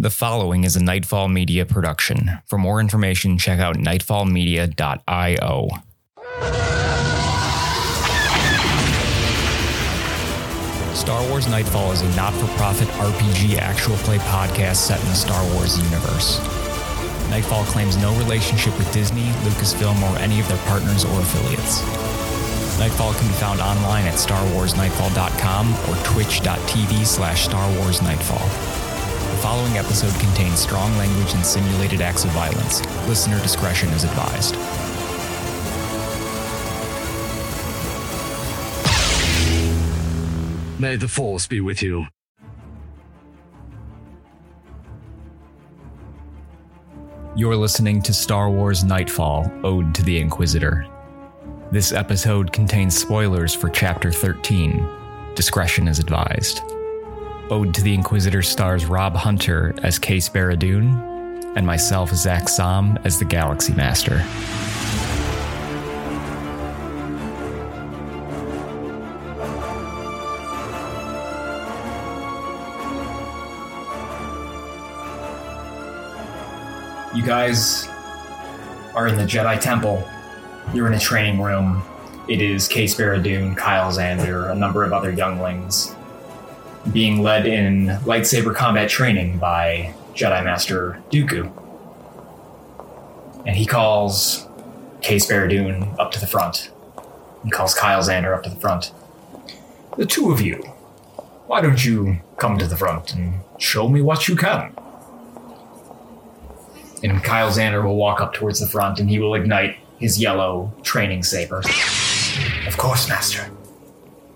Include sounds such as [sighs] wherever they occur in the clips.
The following is a Knightfall Media production. For more information, check out knightfallmedia.io. Star Wars Knightfall is a not for profit RPG actual play podcast set in the Star Wars universe. Knightfall claims no relationship with Disney, Lucasfilm, or any of their partners or affiliates. Knightfall can be found online at starwarsknightfall.com or twitch.tv slash starwarsknightfall. The following episode contains strong language and simulated acts of violence. Listener discretion is advised. May the force be with you. You're listening to Star Wars Knightfall Ode to the Inquisitor. This episode contains spoilers for Chapter 13. Discretion is advised. Ode to the Inquisitor stars Rob Hunter as Kayce Beradun, and myself, Zakk Saam, as the Galaxy Master. You guys are in the Jedi Temple. You're in a training room. It is Kayce Beradun, Kyle Xander, a number of other younglings being led in lightsaber combat training by Jedi Master Dooku. And he calls Kayce Beradun up to the front. He calls Kyle Xander up to the front. The two of you, why don't you come to the front and show me what you can? And Kyle Xander will walk up towards the front and he will ignite his yellow training saber. Of course, Master.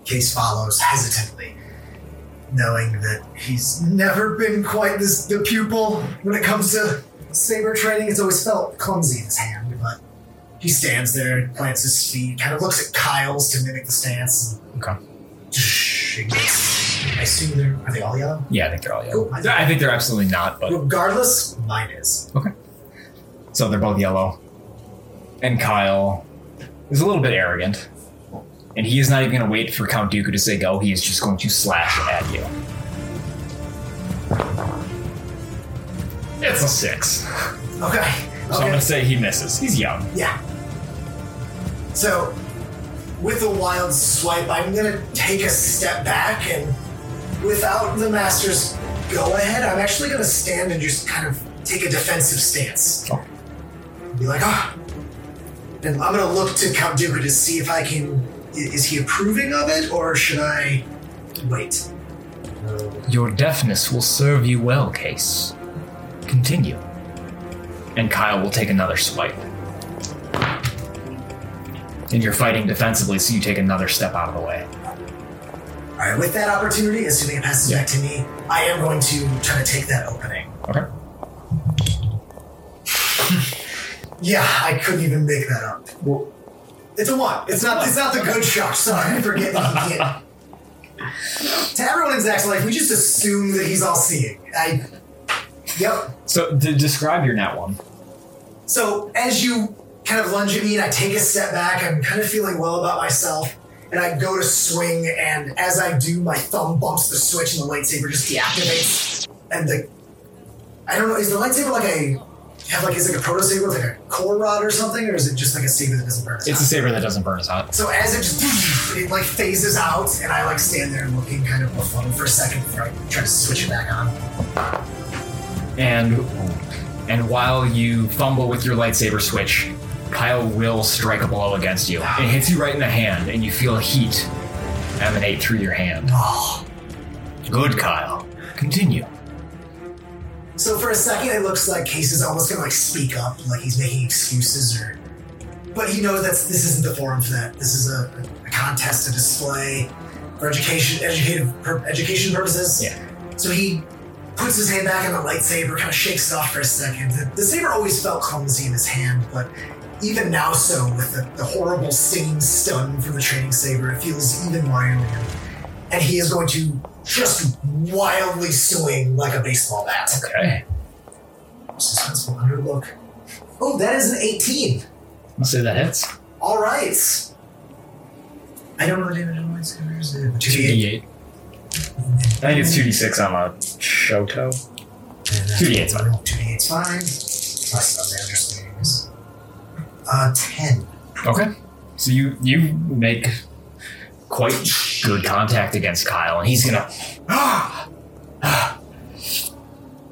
Kayce follows hesitantly, knowing that he's never been quite this the pupil when it comes to saber training. It's always felt clumsy in his hand, but he stands there, plants his feet, kind of looks at Kyle's to mimic the stance. Okay. I assume they're are they all yellow? Yeah, I think they're all yellow. Cool. I think they're absolutely not, but Regardless, mine is. Okay. So they're both yellow. And Kyle is a little bit arrogant. And he is not even going to wait for Count Dooku to say go. He is just going to slash at you. It's a six. Okay. So I'm going to say he misses. He's young. Yeah. So, with a wild swipe, I'm gonna take a step back and, without the master's go ahead, I'm actually gonna stand and just kind of take a defensive stance. Oh. Be like, ah. And I'm gonna look to Count Dooku to see if I can. Is he approving of it, or should I wait? Your deafness will serve you well, Kayce. Continue. And Kyle will take another swipe. And you're fighting defensively, so you take another step out of the way. All right, with that opportunity, assuming it passes Yeah. back to me, I am going to try to take that opening. Okay. [laughs] Yeah, I couldn't even make that up. Well, It's a one. It's not. It's not the good shot. Sorry, I forget that he can't. to everyone in Zakk's life, we just assume that he's all seeing. I. Yep. so to describe your nat one. So as you kind of lunge at me and I take a step back, I'm kind of feeling well about myself, and I go to swing, and as I do, my thumb bumps the switch, and the lightsaber just deactivates. And the. I don't know. Is the lightsaber like a? Have like is it like a proto saber with like a core rod or something, or is it just like a saber that doesn't burn? as It's hot? a saber that doesn't burn as hot. So as it just it like phases out, and I like stand there looking kind of befuddled for a second before I try to switch it back on. And and while you fumble with your lightsaber switch, Kyle will strike a blow against you. It hits you right in the hand, and you feel heat emanate through your hand. Oh. Good, Kyle. Continue. So for a second, it looks like Kayce is almost gonna like speak up, like he's making excuses, or. But he knows that this isn't the forum for that. This is a, a contest, a display for education, educative, pur- education purposes. Yeah. So he puts his hand back on the lightsaber, kind of shakes it off for a second. The, the saber always felt clumsy in his hand, but even now, so with the, the horrible stinging stun from the training saber, it feels even more alien. And he is going to just wildly swing like a baseball bat. Okay. Suspenseful underlook. Oh, that is an 18. I'll say that hits. All right. I don't know the damage on. Is it 2d8? 2d8. I think it's 2d6 on a Shoto. 2d8's fine. 2d8's fine. Plus damage swings. Uh, 10. Okay. So you you make quite good contact against Kyle, and he's gonna [gasps]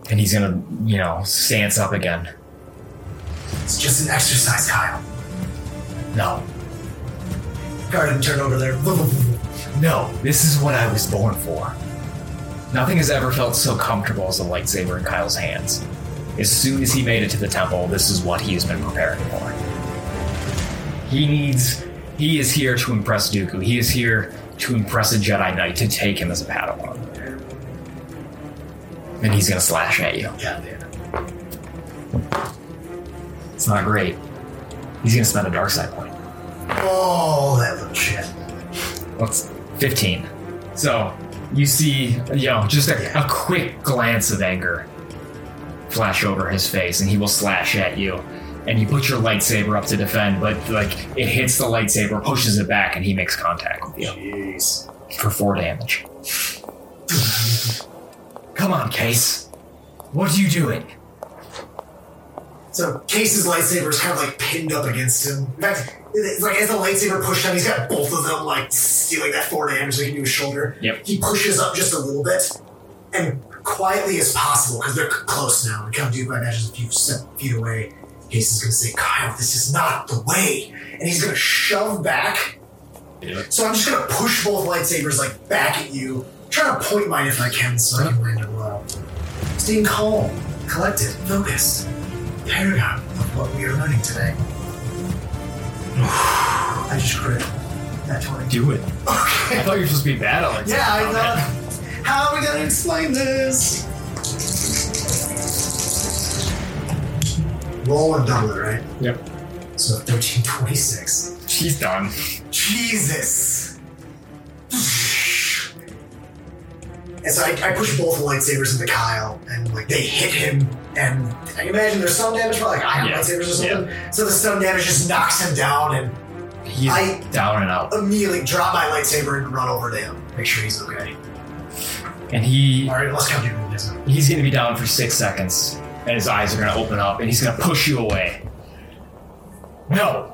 and he's gonna you know stance up again. It's just an exercise, Kyle. No, Garden, turn over there. [laughs] no, this is what I was born for. Nothing has ever felt so comfortable as a lightsaber in Kyle's hands. As soon as he made it to the temple, this is what he has been preparing for. He needs. He is here to impress Dooku. He is here to impress a Jedi Knight to take him as a Padawan. And he's gonna slash at you. Yeah, yeah. It's not great. He's gonna spend a dark side point. Oh, that little shit. What's 15? So you see, you know, just a, a quick glance of anger flash over his face, and he will slash at you. And you put your lightsaber up to defend, but like it hits the lightsaber, pushes it back, and he makes contact with you Jeez. for four damage. [sighs] Come on, Kayce. What are you doing? So Kayce's lightsaber is kind of like pinned up against him. In fact, it's like as the lightsaber pushed down, he's got both of them like stealing that four damage so he can do his shoulder. Yep. He pushes up just a little bit, and quietly as possible because they're close now. And Count Dooku, I imagine, is a few feet away. Kayce is going to say, "Kyle, this is not the way," and he's going to shove back. So I'm just going to push both lightsabers like back at you, trying to point mine if I can, so I can land a blow. Staying calm, collected, focused paragon of what we are learning today. [sighs] I just crit. That 20. Do it. Okay. I thought you were supposed to be bad at Yeah, I [laughs] oh, thought. How are we gonna explain this? Roll and double it, right? Yep. So 1326. She's done. Jesus! And so I, I push both lightsabers into Kyle, and like they hit him, and I imagine there's some damage, but like I have Yeah. lightsabers or something. So the stun damage just knocks him down, and He's I- down and out. immediately drop my lightsaber and run over to him, make sure he's okay. And he All right, let's come to this. he's gonna be down for six seconds, and his eyes are gonna open up, and he's gonna push you away. No,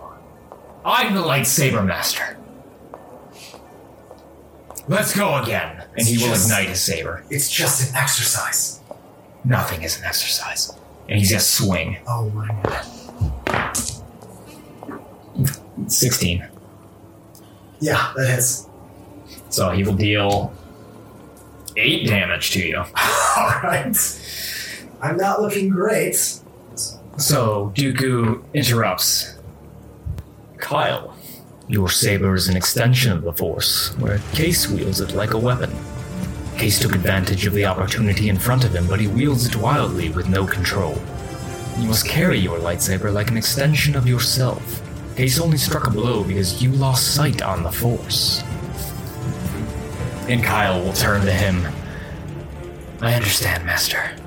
I'm the lightsaber master. Let's go again, and he will Just- ignite his saber. It's just an exercise. Nothing is an exercise, and he's gonna swing. Oh my god. Sixteen. Yeah, that hits. So he will deal eight damage to you. [laughs] All right. I'm not looking great. So Dooku interrupts. Kyle, your saber is an extension of the Force, where Kayce wields it like a weapon. Kayce took advantage of the opportunity in front of him, but he wields it wildly with no control. You must carry your lightsaber like an extension of yourself. Kayce only struck a blow because you lost sight on the Force. And Kyle will turn to him. I understand, Master.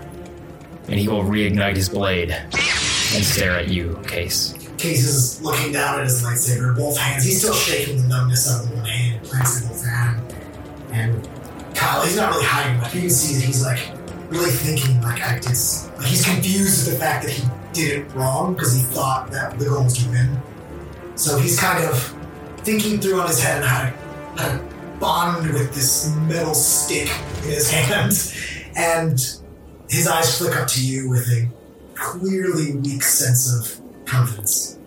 And he will reignite his blade and stare at you, Kayce. Kayce is looking down at his lightsaber, both hands. He's still shaking the numbness out of one hand, plants in both hand. And Kyle, he's not really hiding much. You can see that he's like really thinking like I. Like he's confused with the fact that he did it wrong because he thought that goal was win. So he's kind of thinking through on his head how to, how to bond with this metal stick in his [laughs] hand. And his eyes flick up to you with a clearly weak sense of confidence.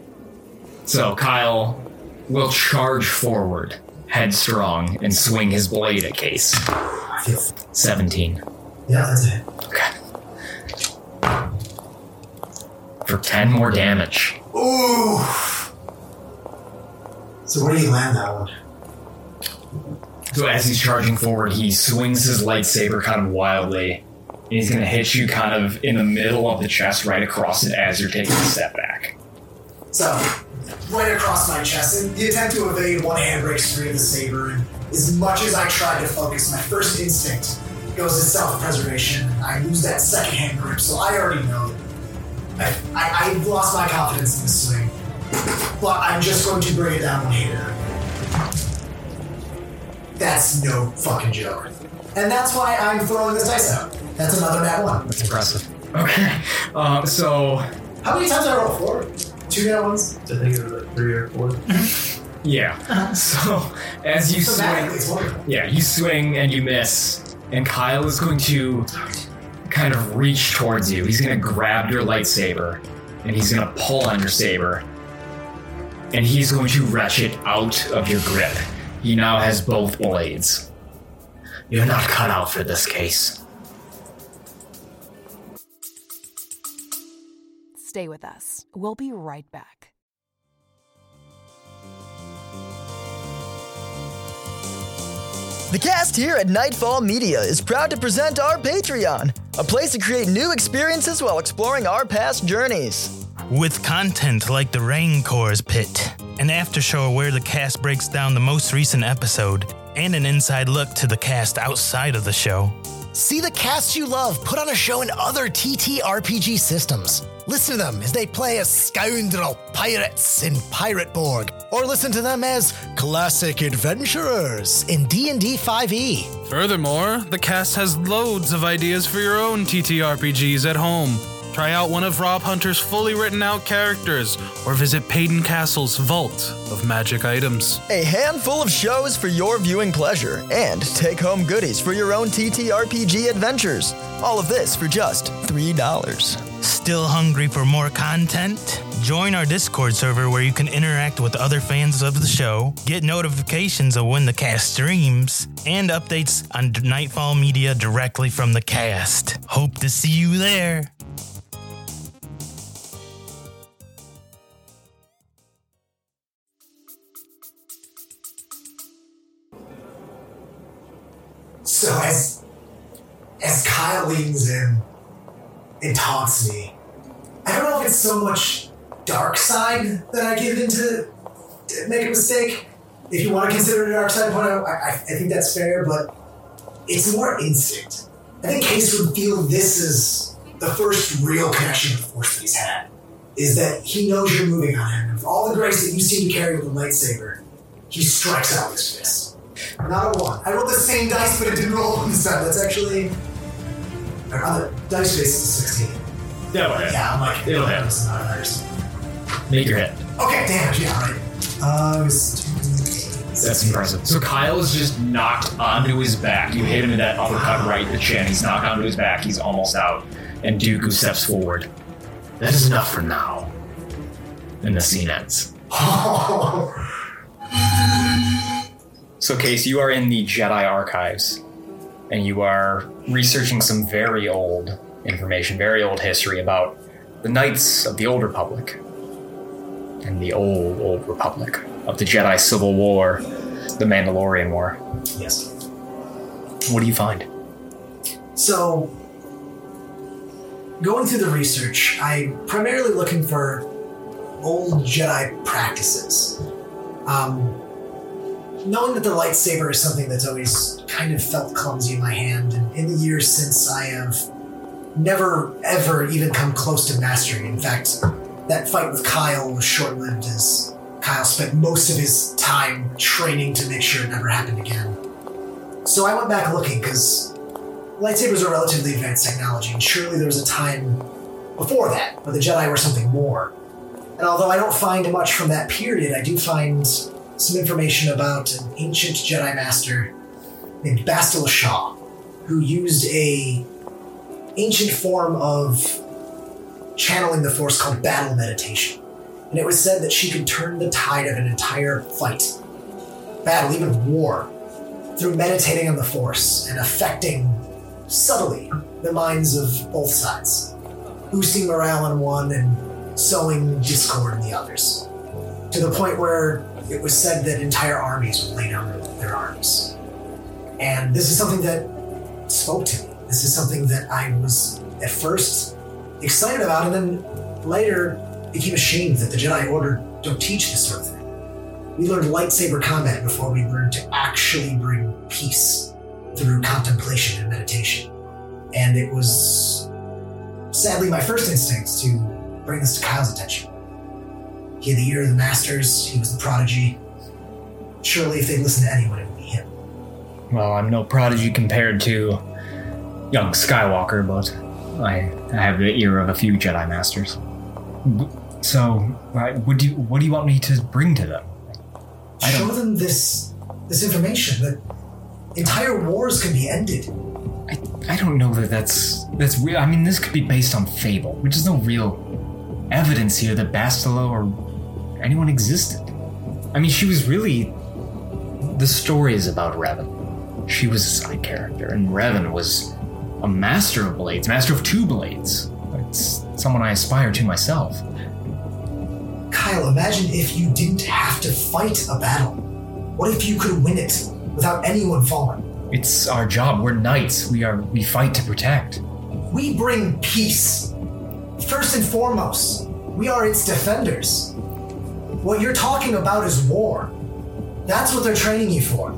So Kyle will charge forward, headstrong, and swing his blade at Kayce. 17. Yeah, that's it. Okay. For 10 more damage. Ooh. So where do you land that one? So as he's charging forward, he swings his lightsaber kind of wildly. He's going to hit you kind of in the middle of the chest, right across it as you're taking a step back. So, right across my chest, and the attempt to evade one hand breaks free of the saber. And as much as I try to focus, my first instinct goes to self-preservation. I lose that second hand grip, so I already know. I, I, I've lost my confidence in this swing, but I'm just going to bring it down one hand. That's no fucking joke, and that's why I'm throwing this dice out. That's another nat one. That's impressive. Okay. Um, so How many times I roll four? Two nat ones? I think it was like three or four. yeah. So as you So swing, yeah, you swing and you miss, and Kyle is going to kind of reach towards you. He's going to grab your lightsaber, and he's going to pull on your saber, and he's going to wrench it out of your grip. He now has both blades. You're not cut out for this case. Stay with us. We'll be right back. The cast here at Knightfall Media is proud to present our Patreon, a place to create new experiences while exploring our past journeys. With content like the Rancor's Pit, an after show where the cast breaks down the most recent episode, and an inside look to the cast outside of the show. See the cast you love put on a show in other TTRPG systems. Listen to them as they play as scoundrel pirates in Pirateborg, or listen to them as classic adventurers in D&D 5e. Furthermore, the cast has loads of ideas for your own TTRPGs at home. Try out one of Rob Hunter's fully written out characters, or visit Payton Castle's Vault of Magic Items. A handful of shows for your viewing pleasure, and take home goodies for your own TTRPG adventures. All of this for just $3. Still hungry for more content? Join our Discord server where you can interact with other fans of the show, get notifications of when the cast streams, and updates on Knightfall Media directly from the cast. Hope to see you there. So as as Kyle leans in and taunts me, I don't know if it's so much dark side that I give into to make a mistake. If you want to consider it a dark side point, I, I, I think that's fair, but it's more instinct. I think Kayce would feel this is the first real connection with Force that he's had. Is that he knows you're moving on him. With all the grace that you seem to carry with a lightsaber, he strikes out with his fist. Not a one. I rolled the same dice, but it didn't roll on this time. That's actually. Our other dice base is a 16. That'll hit. Yeah, I'm like, It'll hit. it's not ours. Make your hit. Okay, damage, yeah, right. Uh, it was That's impressive. So Kyle is just knocked onto his back. You hit him in that uppercut right in the chin. He's knocked onto his back. He's almost out. And Dooku steps forward. That is enough for now. And the scene ends. [laughs] [laughs] So, Kayce, you are in the Jedi archives, and you are researching some very old information, very old history about the Knights of the Old Republic and the old, old Republic of the Jedi Civil War, the Mandalorian War. yes. What do you find? So, going through the research, I'm primarily looking for old Jedi practices. Um, knowing that the lightsaber is something that's always kind of felt clumsy in my hand, and in the years since I have never ever even come close to mastering. In fact, that fight with Kyle was short lived as Kyle spent most of his time training to make sure it never happened again. So I went back looking because lightsabers are relatively advanced technology, and surely there was a time before that where the Jedi were something more. And although I don't find much from that period, I do find some information about an ancient Jedi master named Bastila Shan, who used a ancient form of channeling the Force called battle meditation. And it was said that she could turn the tide of an entire fight, battle, even war, through meditating on the Force and affecting subtly the minds of both sides, boosting morale in one and sowing discord in the others. To the point where it was said that entire armies would lay down their, arms. And this is something that spoke to me. This is something that I was at first excited about, and then later became ashamed that the Jedi Order don't teach this sort of thing. We learned lightsaber combat before we learned to actually bring peace through contemplation and meditation. And it was sadly my first instinct to bring this to Kyle's attention. He had the ear of the masters, he was the prodigy. Surely, if they listened to anyone, it would be him. Well, I'm no prodigy compared to young Skywalker, but I, I have the ear of a few Jedi Masters. So, uh, what do you what do you want me to bring to them? I Show don't. them this this information that entire wars can be ended. I, I don't know that that's that's real. I mean, this could be based on fable, which is no real evidence here that Bastila or anyone existed. I mean, she was really the story is about Revan. She was a side character, and Revan was a master of blades, master of two blades. It's someone I aspire to myself. Kyle, imagine if you didn't have to fight a battle. What if you could win it without anyone falling? It's our job. We're knights. We are we fight to protect. We bring peace. First and foremost, we are its defenders. What you're talking about is war. That's what they're training you for.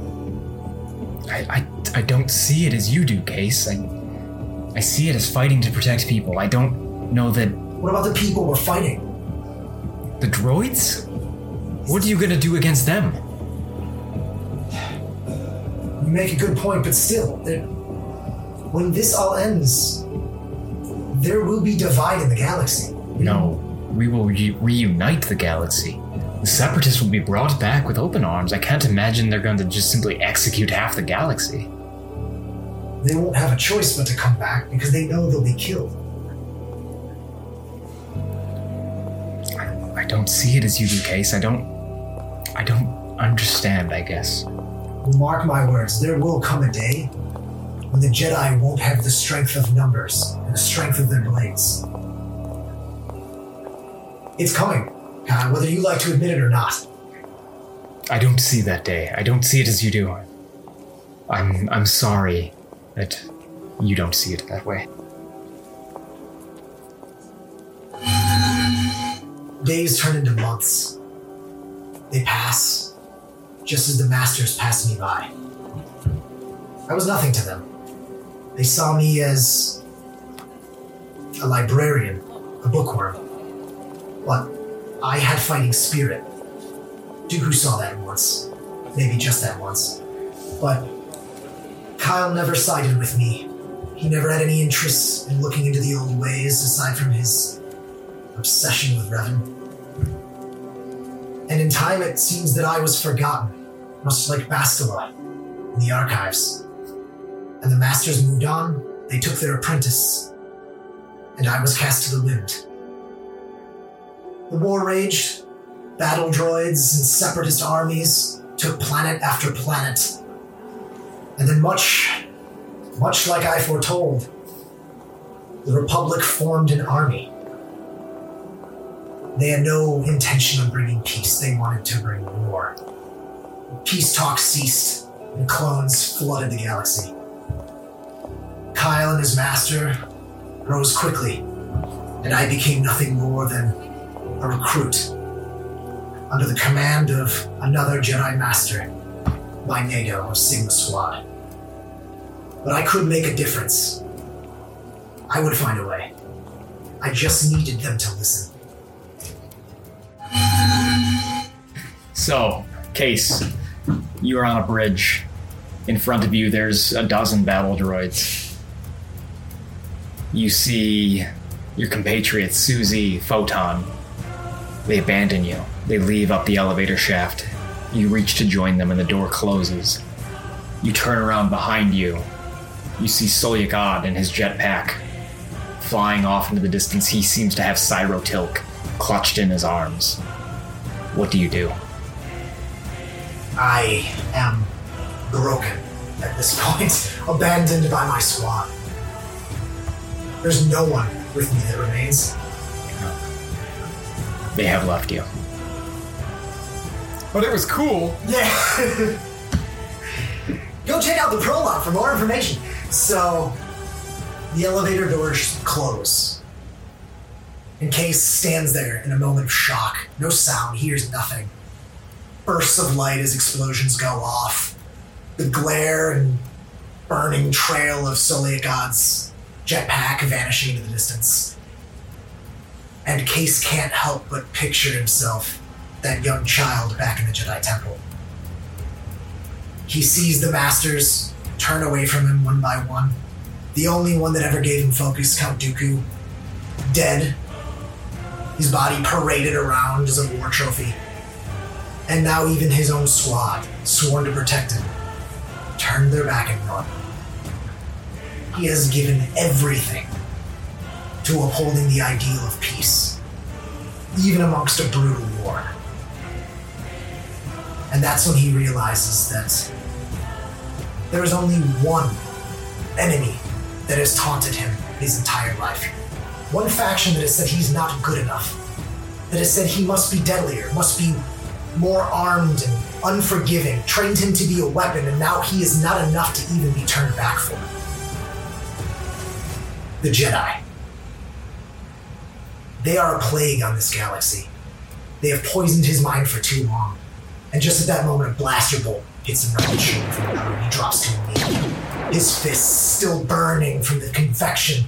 I, I, I don't see it as you do, Kayce. I, I see it as fighting to protect people. I don't know that What about the people we're fighting? the droids. What are you gonna do against them? You make a good point, but still, when this all ends, there will be divide in the galaxy. No, we will re- reunite the galaxy. The separatists will be brought back with open arms. I can't imagine they're going to just simply execute half the galaxy. They won't have a choice but to come back because they know they'll be killed. I don't see it as you do, Kayce. I don't. I don't understand. I guess. Mark my words, there will come a day when the Jedi won't have the strength of numbers and the strength of their blades. It's coming, Kyle, whether you like to admit it or not. I don't see that day. I don't see it as you do. I'm I'm sorry that you don't see it that way. Days turn into months. They pass, just as the masters pass me by. I was nothing to them. They saw me as a librarian, a bookworm. But I had fighting spirit. Dooku saw that once. Maybe just that once. But Kyle never sided with me. He never had any interest in looking into the old ways aside from his obsession with Revan. And in time, it seems that I was forgotten, much like Bastila in the archives. And the masters moved on, they took their apprentice, and I was cast to the wind. The war raged, battle droids and separatist armies took planet after planet. And then, much, much like I foretold, the Republic formed an army. They had no intention of bringing peace, they wanted to bring war. Peace talks ceased, and clones flooded the galaxy. Kyle and his master rose quickly, and I became nothing more than a recruit under the command of another Jedi Master by NATO of Sigma Squad. But I could make a difference. I would find a way. I just needed them to listen. So, Kayce, you are on a bridge. In front of you, there's a dozen battle droids. You see your compatriot, Susie, Photon. They abandon you. They leave up the elevator shaft. You reach to join them, and the door closes. You turn around behind you. You see Solyakad in his jetpack. Flying off into the distance, he seems to have Cyro Tilk clutched in his arms. What do you do? I am broken at this [laughs] point, abandoned by my squad. There's no one with me that remains. They have left you. But it was cool. Yeah. Go check out the prologue for more information. So, the elevator doors close. And Kayce stands there in a moment of shock. No sound, hears nothing. Bursts of light as explosions go off. The glare and burning trail of Soleagod's jetpack vanishing into the distance. And Kayce can't help but picture himself, that young child back in the Jedi Temple. He sees the masters turn away from him one by one, The only one that ever gave him focus, Count Dooku, dead. His body paraded around as a war trophy. And now even his own squad, sworn to protect him, turned their back and run. He has given everything to upholding the ideal of peace, even amongst a brutal war. And that's when he realizes that there is only one enemy that has taunted him his entire life. One faction that has said he's not good enough, that has said he must be deadlier, must be more armed and unforgiving, trained him to be a weapon, and now he is not enough to even be turned back for. The Jedi. They are a plague on this galaxy. They have poisoned his mind for too long. And just at that moment, a blaster bolt hits him right in the shoulder from the and he drops to a knee. His fists still burning from the convection.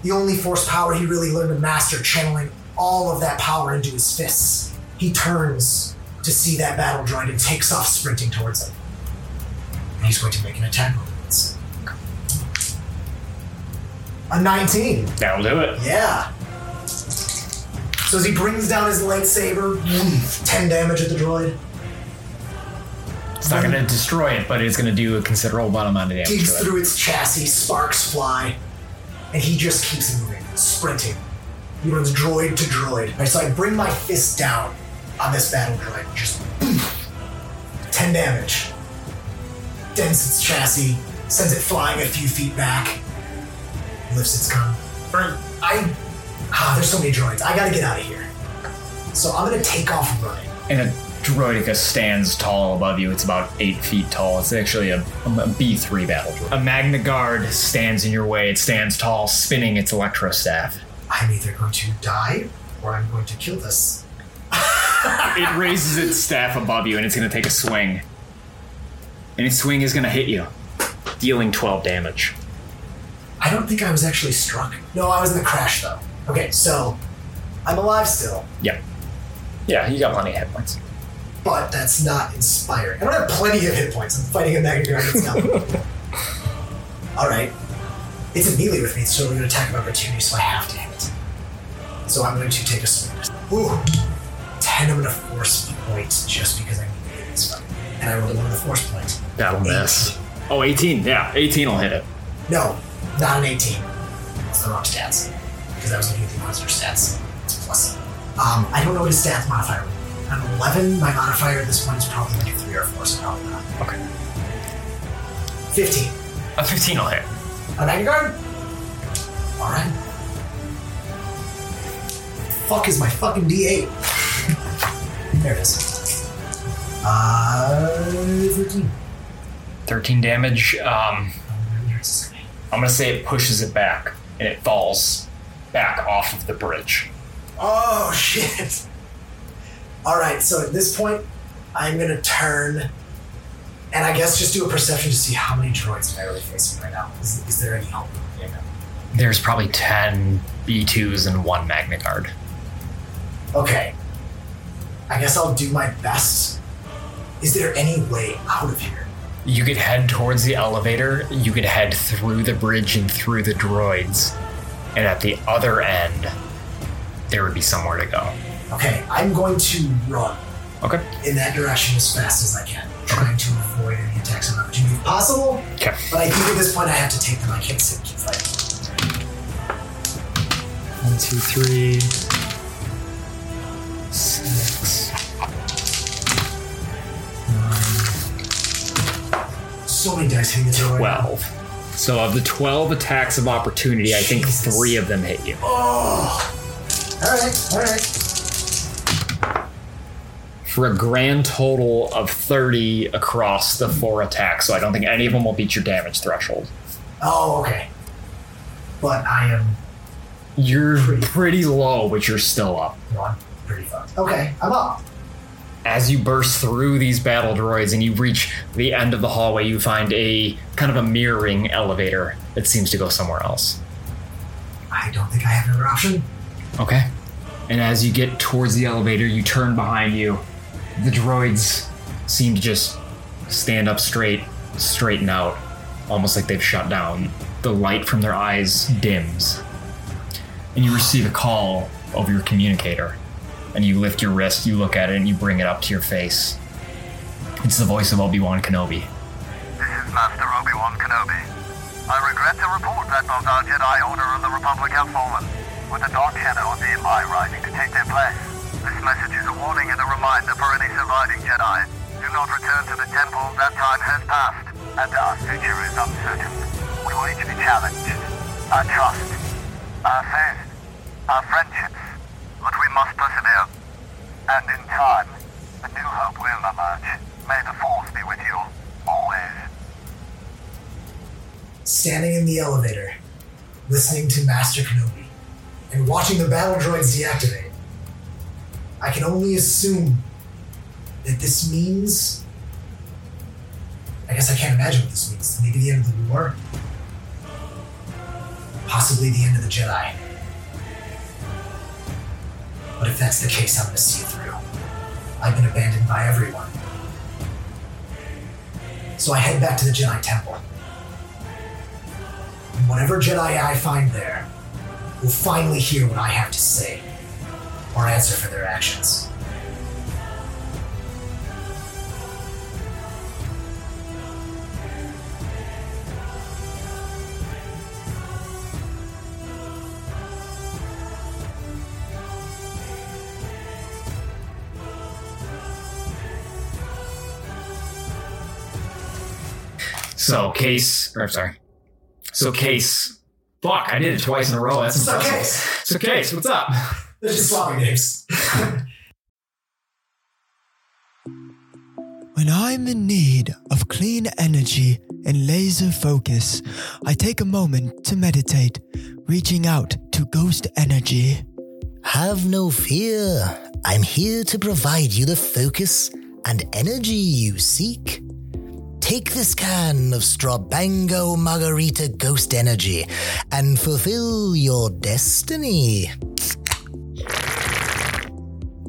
The only force power he really learned to master, channeling all of that power into his fists. He turns to see that battle droid and takes off sprinting towards him. And he's going to make an attack roll. A 19. That'll do it. Yeah. So as he brings down his lightsaber, [clears throat] 10 damage at the droid. It's not going to destroy it, but it's going to do a considerable amount of damage. digs to it. through its chassis, sparks fly, and he just keeps moving, sprinting. He runs droid to droid. Alright, so I bring my fist down on this battle droid, just boom, [clears throat] 10 damage. Dents its chassis, sends it flying a few feet back, lifts its gun. Or, I. Ah, there's so many droids. I gotta get out of here. So I'm gonna take off running. And a droideka stands tall above you. It's about eight feet tall. It's actually a, a B3 battle droid. A Magna Guard stands in your way. It stands tall, spinning its electro staff. I'm either going to die or I'm going to kill this. [laughs] It raises its staff above you, and it's going to take a swing. And its swing is going to hit you, dealing 12 damage. I don't think I was actually struck. No, I was in the crash though. Okay, so I'm alive still, Yeah. Yeah, you got plenty of hit points. but that's not inspiring. I don't have plenty of hit points. I'm fighting a Magna Guard now. [laughs] All right, it's a melee with me, so we're going to attack of opportunity, so I have to hit. It. So I'm going to take a swing. Ooh, ten. I'm going to force point just because I need to hit this fight, and I rolled a one of the force points. That'll miss. Oh, 18. Yeah, 18 will hit it. No, not an 18. It's the wrong stats. Because I was looking at the monster stats. Plus. Um, I don't know what his stats modifier would be. An 11, my modifier at this point is probably like a 3 or 4, so probably not. Okay. 15. A 15 will hit. A Magna Guard? Alright. Fuck is my fucking D8? [laughs] there it is. Uh, 13. 13 damage. Um, I'm going to say it pushes it back, and it falls back off of the bridge. Oh [laughs] shit! All right, so at this point, I'm gonna turn, and I guess just do a perception to see how many droids am I really facing right now. Is, is there any help? Yeah, no. There's probably 10 B2s and one Magna Guard. Okay. I guess I'll do my best. Is there any way out of here? You could head towards the elevator, you could head through the bridge and through the droids, and at the other end, there would be somewhere to go. Okay, I'm going to run Okay. in that direction as fast as I can, trying to avoid any attacks on opportunity if possible. Okay. But I think at this point I have to take them. I can't sit and keep fighting. One, two, three, six. So many dice hitting the droid. 12. So of the 12 attacks of opportunity, I think Jesus. three of them hit you. Oh! Alright, alright. For a grand total of 30 across the four attacks, so I don't think any of them will beat your damage threshold. Oh, okay. But I am You're pretty low, but you're still up. no, I'm pretty fucked. Okay, I'm up. As you burst through these battle droids and you reach the end of the hallway, you find a kind of a mirroring elevator that seems to go somewhere else. I don't think I have another option. Okay. And as you get towards the elevator, you turn behind you. The droids seem to just stand up straight, straighten out, almost like they've shut down. the light from their eyes dims, and you receive a call over your communicator. And you lift your wrist, you look at it, and you bring it up to your face. It's the voice of Obi Wan Kenobi. This is Master Obi-Wan Kenobi. I regret to report that both our Jedi Order and the Republic have fallen, with the Dark Shadow of the Empire rising to take their place. This message is a warning and a reminder for any surviving Jedi. Do not return to the temple, that time has passed, and our future is uncertain. We will each be challenged. Our trust, our faith, our friendships, must persevere. And in time, a new hope will emerge. May the Force be with you, always. Standing in the elevator, listening to Master Kenobi, and watching the battle droids deactivate, I can only assume that this means. I guess I can't imagine what this means. Maybe the end of the war? Possibly the end of the Jedi. But if that's the case, I'm gonna see it through. I've been abandoned by everyone. So I head back to the Jedi Temple. And whatever Jedi I find there will finally hear what I have to say or answer for their actions. So, Case, or sorry. So, Case, fuck, I did it twice in a row. That's It's not. Case. So, Case, what's up? [laughs] They're just swapping names. [laughs] When I'm in need of clean energy and laser focus, I take a moment to meditate, reaching out to ghost energy. Have no fear. I'm here to provide you the focus and energy you seek. Take this can of Strabango Margarita Ghost Energy and fulfill your destiny.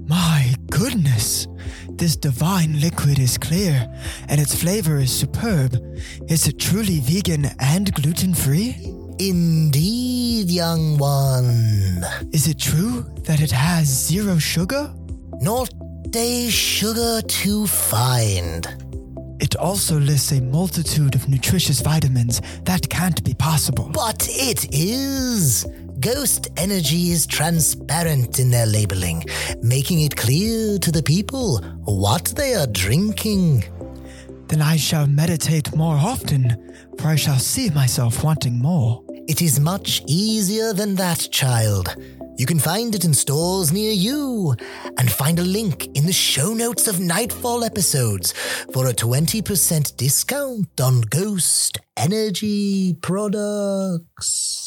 My goodness! This divine liquid is clear, and its flavor is superb. Is it truly vegan and gluten free? Indeed, young one. Is it true that it has zero sugar? Not a sugar to find. It also lists a multitude of nutritious vitamins. That can't be possible. But it is. Ghost Energy is transparent in their labeling, making it clear to the people what they are drinking. Then I shall meditate more often, for I shall see myself wanting more. It is much easier than that, child. You can find it in stores near you and find a link in the show notes of Knightfall episodes for a 20% discount on Ghost Energy products.